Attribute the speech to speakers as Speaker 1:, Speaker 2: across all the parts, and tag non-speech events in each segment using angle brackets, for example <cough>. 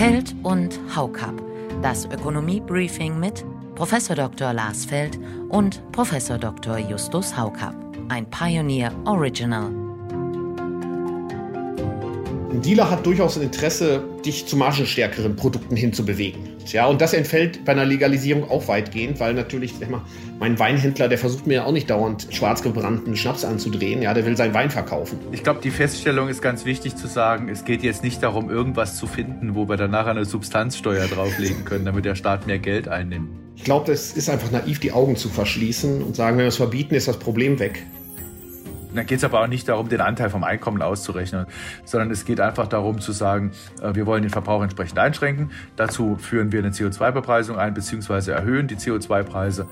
Speaker 1: Feld und Haukap, das Ökonomie-Briefing mit Prof. Dr. Lars Feld und Prof. Dr. Justus Haukap. Ein Pioneer Original.
Speaker 2: Ein Dealer hat durchaus ein Interesse, dich zu margenstärkeren Produkten hinzubewegen. Ja, und das entfällt bei einer Legalisierung auch weitgehend, weil natürlich, sag mal, mein Weinhändler, der versucht mir ja auch nicht dauernd schwarz gebrannten Schnaps anzudrehen. Ja, der will seinen Wein verkaufen.
Speaker 3: Ich glaube, die Feststellung ist ganz wichtig zu sagen, es geht jetzt nicht darum, irgendwas zu finden, wo wir danach eine Substanzsteuer drauflegen können, damit der Staat mehr Geld einnimmt.
Speaker 2: Ich glaube, es ist einfach naiv, die Augen zu verschließen und sagen, wenn wir es verbieten, ist das Problem weg.
Speaker 3: Dann geht es aber auch nicht darum, den Anteil vom Einkommen auszurechnen, sondern es geht einfach darum zu sagen, äh, wir wollen den Verbrauch entsprechend einschränken. Dazu führen wir eine CO2-Bepreisung ein, beziehungsweise erhöhen die CO2-Preise.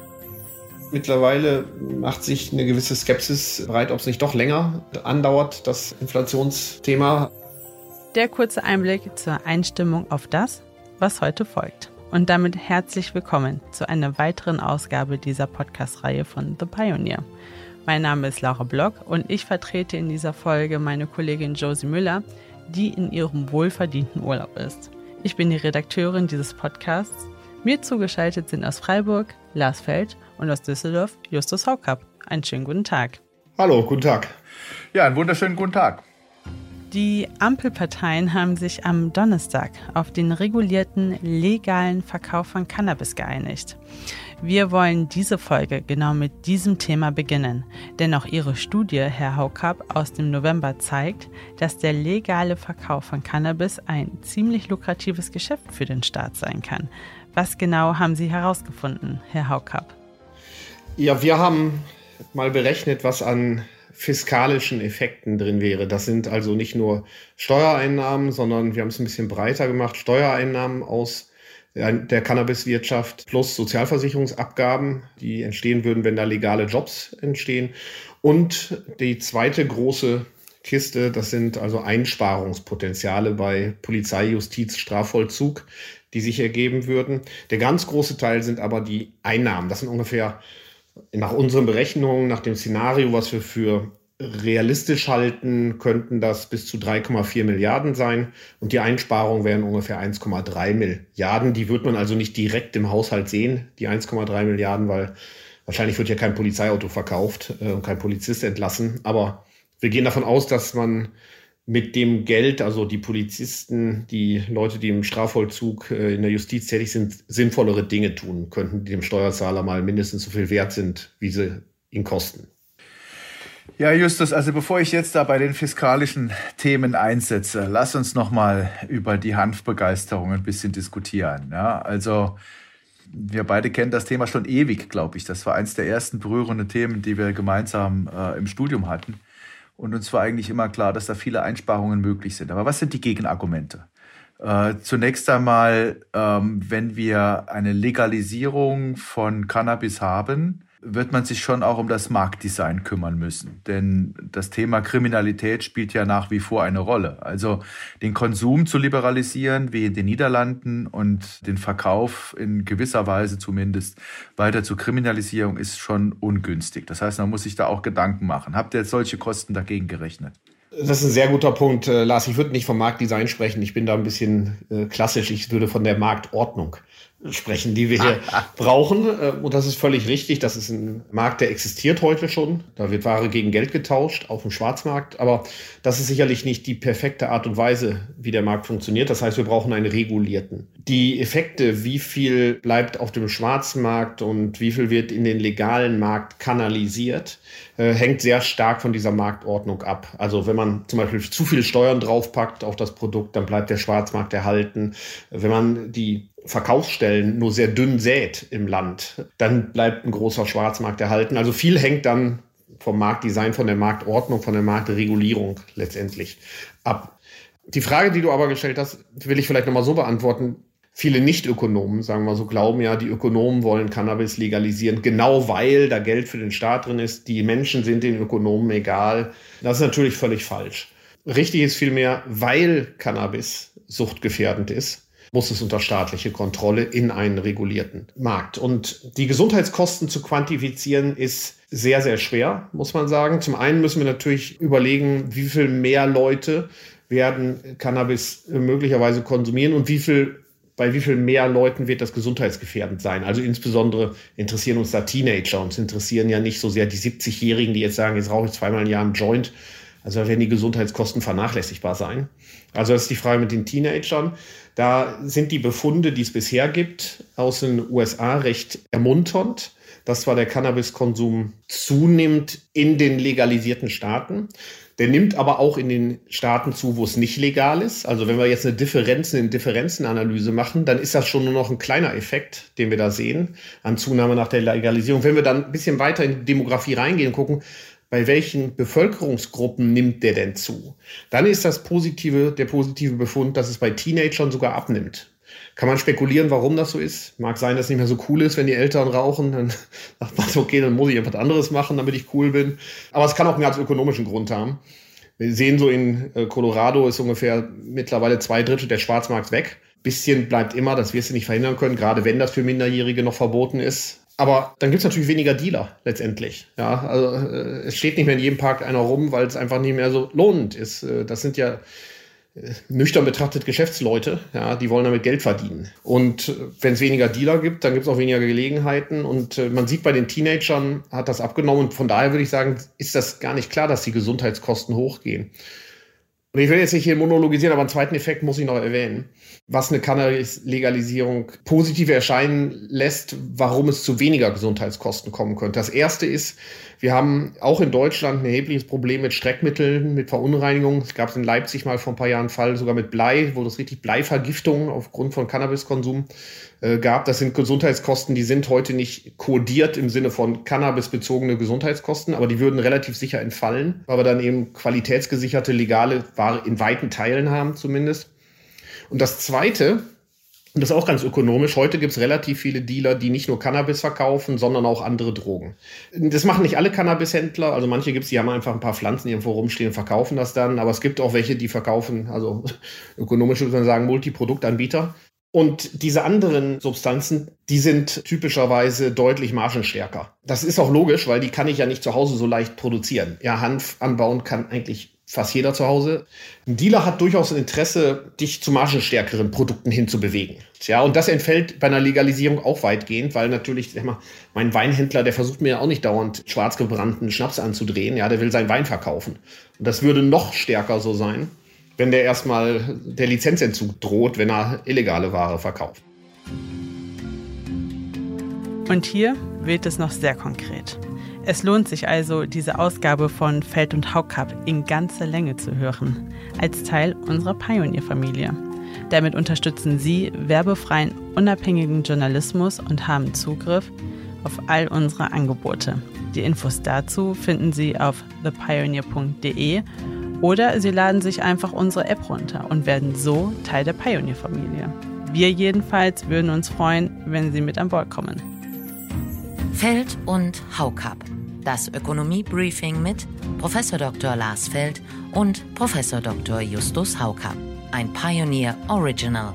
Speaker 2: Mittlerweile macht sich eine gewisse Skepsis breit, ob es nicht doch länger andauert, das Inflationsthema.
Speaker 4: Der kurze Einblick zur Einstimmung auf das, was heute folgt. Und damit herzlich willkommen zu einer weiteren Ausgabe dieser Podcast-Reihe von The Pioneer. Mein Name ist Laura Block und ich vertrete in dieser Folge meine Kollegin Josie Müller, die in ihrem wohlverdienten Urlaub ist. Ich bin die Redakteurin dieses Podcasts. Mir zugeschaltet sind aus Freiburg Lars Feld und aus Düsseldorf Justus Haukapp. Einen schönen guten Tag.
Speaker 2: Hallo, guten Tag.
Speaker 3: Ja, einen wunderschönen guten Tag.
Speaker 4: Die Ampelparteien haben sich am Donnerstag auf den regulierten legalen Verkauf von Cannabis geeinigt. Wir wollen diese Folge genau mit diesem Thema beginnen, denn auch Ihre Studie, Herr Haukapp, aus dem November zeigt, dass der legale Verkauf von Cannabis ein ziemlich lukratives Geschäft für den Staat sein kann. Was genau haben Sie herausgefunden, Herr Haukapp?
Speaker 2: Ja, wir haben mal berechnet, was an fiskalischen Effekten drin wäre. Das sind also nicht nur Steuereinnahmen, sondern wir haben es ein bisschen breiter gemacht, Steuereinnahmen aus der Cannabiswirtschaft plus Sozialversicherungsabgaben, die entstehen würden, wenn da legale Jobs entstehen. Und die zweite große Kiste, das sind also Einsparungspotenziale bei Polizei, Justiz, Strafvollzug, die sich ergeben würden. Der ganz große Teil sind aber die Einnahmen. Das sind ungefähr nach unseren Berechnungen, nach dem Szenario, was wir für realistisch halten, könnten das bis zu 3,4 Milliarden sein und die Einsparungen wären ungefähr 1,3 Milliarden. Die wird man also nicht direkt im Haushalt sehen, die 1,3 Milliarden, weil wahrscheinlich wird ja kein Polizeiauto verkauft äh, und kein Polizist entlassen. Aber wir gehen davon aus, dass man mit dem Geld, also die Polizisten, die Leute, die im Strafvollzug äh, in der Justiz tätig sind, sinnvollere Dinge tun könnten, die dem Steuerzahler mal mindestens so viel wert sind, wie sie ihn kosten.
Speaker 3: Ja, Justus, also bevor ich jetzt da bei den fiskalischen Themen einsetze, lass uns noch mal über die Hanfbegeisterung ein bisschen diskutieren. Ja, also wir beide kennen das Thema schon ewig, glaube ich. Das war eines der ersten berührenden Themen, die wir gemeinsam äh, im Studium hatten. Und uns war eigentlich immer klar, dass da viele Einsparungen möglich sind. Aber was sind die Gegenargumente? Äh, zunächst einmal, ähm, wenn wir eine Legalisierung von Cannabis haben, wird man sich schon auch um das Marktdesign kümmern müssen. Denn das Thema Kriminalität spielt ja nach wie vor eine Rolle. Also den Konsum zu liberalisieren, wie in den Niederlanden, und den Verkauf in gewisser Weise zumindest weiter zu kriminalisieren, ist schon ungünstig. Das heißt, man muss sich da auch Gedanken machen. Habt ihr solche Kosten dagegen gerechnet?
Speaker 2: Das ist ein sehr guter Punkt, äh, Lars. Ich würde nicht vom Marktdesign sprechen. Ich bin da ein bisschen äh, klassisch. Ich würde von der Marktordnung sprechen, die wir hier <laughs> brauchen. Äh, und das ist völlig richtig. Das ist ein Markt, der existiert heute schon. Da wird Ware gegen Geld getauscht, auf dem Schwarzmarkt. Aber das ist sicherlich nicht die perfekte Art und Weise, wie der Markt funktioniert. Das heißt, wir brauchen einen regulierten. Die Effekte, wie viel bleibt auf dem Schwarzmarkt und wie viel wird in den legalen Markt kanalisiert, äh, hängt sehr stark von dieser Marktordnung ab. Also wenn man zum Beispiel zu viel Steuern draufpackt auf das Produkt, dann bleibt der Schwarzmarkt erhalten. Wenn man die Verkaufsstellen nur sehr dünn sät im Land, dann bleibt ein großer Schwarzmarkt erhalten. Also viel hängt dann vom Marktdesign, von der Marktordnung, von der Marktregulierung letztendlich ab. Die Frage, die du aber gestellt hast, will ich vielleicht nochmal so beantworten. Viele Nicht-Ökonomen, sagen wir so, glauben ja, die Ökonomen wollen Cannabis legalisieren, genau weil da Geld für den Staat drin ist. Die Menschen sind den Ökonomen egal. Das ist natürlich völlig falsch. Richtig ist vielmehr, weil Cannabis suchtgefährdend ist muss es unter staatliche Kontrolle in einen regulierten Markt. Und die Gesundheitskosten zu quantifizieren ist sehr, sehr schwer, muss man sagen. Zum einen müssen wir natürlich überlegen, wie viel mehr Leute werden Cannabis möglicherweise konsumieren und wie viel bei wie viel mehr Leuten wird das gesundheitsgefährdend sein? Also insbesondere interessieren uns da Teenager. Uns interessieren ja nicht so sehr die 70-Jährigen, die jetzt sagen, jetzt rauche ich zweimal im Jahr einen Joint. Also werden die Gesundheitskosten vernachlässigbar sein. Also das ist die Frage mit den Teenagern. Da sind die Befunde, die es bisher gibt, aus den USA recht ermunternd dass zwar der Cannabiskonsum zunimmt in den legalisierten Staaten, der nimmt aber auch in den Staaten zu, wo es nicht legal ist. Also wenn wir jetzt eine Differenzen in Differenzenanalyse machen, dann ist das schon nur noch ein kleiner Effekt, den wir da sehen an Zunahme nach der Legalisierung. Wenn wir dann ein bisschen weiter in die Demografie reingehen und gucken, bei welchen Bevölkerungsgruppen nimmt der denn zu? Dann ist das positive, der positive Befund, dass es bei Teenagern sogar abnimmt. Kann man spekulieren, warum das so ist. Mag sein, dass es nicht mehr so cool ist, wenn die Eltern rauchen. Dann <laughs> sagt man, okay, dann muss ich etwas anderes machen, damit ich cool bin. Aber es kann auch einen ganz ökonomischen Grund haben. Wir sehen so in äh, Colorado ist ungefähr mittlerweile zwei Drittel der Schwarzmarkt weg. Bisschen bleibt immer, das wirst du nicht verhindern können, gerade wenn das für Minderjährige noch verboten ist. Aber dann gibt es natürlich weniger Dealer letztendlich. Ja, also äh, es steht nicht mehr in jedem Park einer rum, weil es einfach nicht mehr so lohnend ist. Äh, das sind ja nüchtern betrachtet Geschäftsleute, ja, die wollen damit Geld verdienen. Und äh, wenn es weniger Dealer gibt, dann gibt es auch weniger Gelegenheiten. Und äh, man sieht bei den Teenagern hat das abgenommen. Und von daher würde ich sagen, ist das gar nicht klar, dass die Gesundheitskosten hochgehen. Und ich will jetzt nicht hier monologisieren, aber einen zweiten Effekt muss ich noch erwähnen, was eine Cannabis-Legalisierung positiv erscheinen lässt, warum es zu weniger Gesundheitskosten kommen könnte. Das erste ist, wir haben auch in Deutschland ein erhebliches Problem mit Streckmitteln, mit Verunreinigungen. Es gab in Leipzig mal vor ein paar Jahren einen Fall sogar mit Blei, wo das richtig Bleivergiftung aufgrund von Cannabiskonsum äh, gab. Das sind Gesundheitskosten, die sind heute nicht kodiert im Sinne von Cannabis-bezogene Gesundheitskosten, aber die würden relativ sicher entfallen, weil wir dann eben qualitätsgesicherte legale Ware in weiten Teilen haben zumindest. Und das Zweite, und das ist auch ganz ökonomisch. Heute gibt es relativ viele Dealer, die nicht nur Cannabis verkaufen, sondern auch andere Drogen. Das machen nicht alle Cannabishändler. Also manche gibt es, die haben einfach ein paar Pflanzen irgendwo rumstehen und verkaufen das dann. Aber es gibt auch welche, die verkaufen, also <laughs> ökonomisch würde man sagen, Multiproduktanbieter. Und diese anderen Substanzen, die sind typischerweise deutlich margenstärker. Das ist auch logisch, weil die kann ich ja nicht zu Hause so leicht produzieren. Ja, Hanf anbauen kann eigentlich fast jeder zu Hause. Ein Dealer hat durchaus ein Interesse, dich zu margenstärkeren Produkten hinzubewegen. Ja, und das entfällt bei einer Legalisierung auch weitgehend, weil natürlich, sag mal, mein Weinhändler, der versucht mir ja auch nicht dauernd schwarz gebrannten Schnaps anzudrehen. Ja, der will seinen Wein verkaufen. Und das würde noch stärker so sein, wenn der erstmal der Lizenzentzug droht, wenn er illegale Ware verkauft.
Speaker 4: Und hier wird es noch sehr konkret. Es lohnt sich also, diese Ausgabe von Feld und Haukapp in ganzer Länge zu hören, als Teil unserer Pioneer-Familie. Damit unterstützen Sie werbefreien, unabhängigen Journalismus und haben Zugriff auf all unsere Angebote. Die Infos dazu finden Sie auf thepioneer.de oder Sie laden sich einfach unsere App runter und werden so Teil der Pioneer-Familie. Wir jedenfalls würden uns freuen, wenn Sie mit an Bord kommen.
Speaker 1: Feld und Haukapp das Ökonomie-Briefing mit Prof. Dr. Lars Feld und Prof. Dr. Justus Haukapp. Ein Pioneer Original.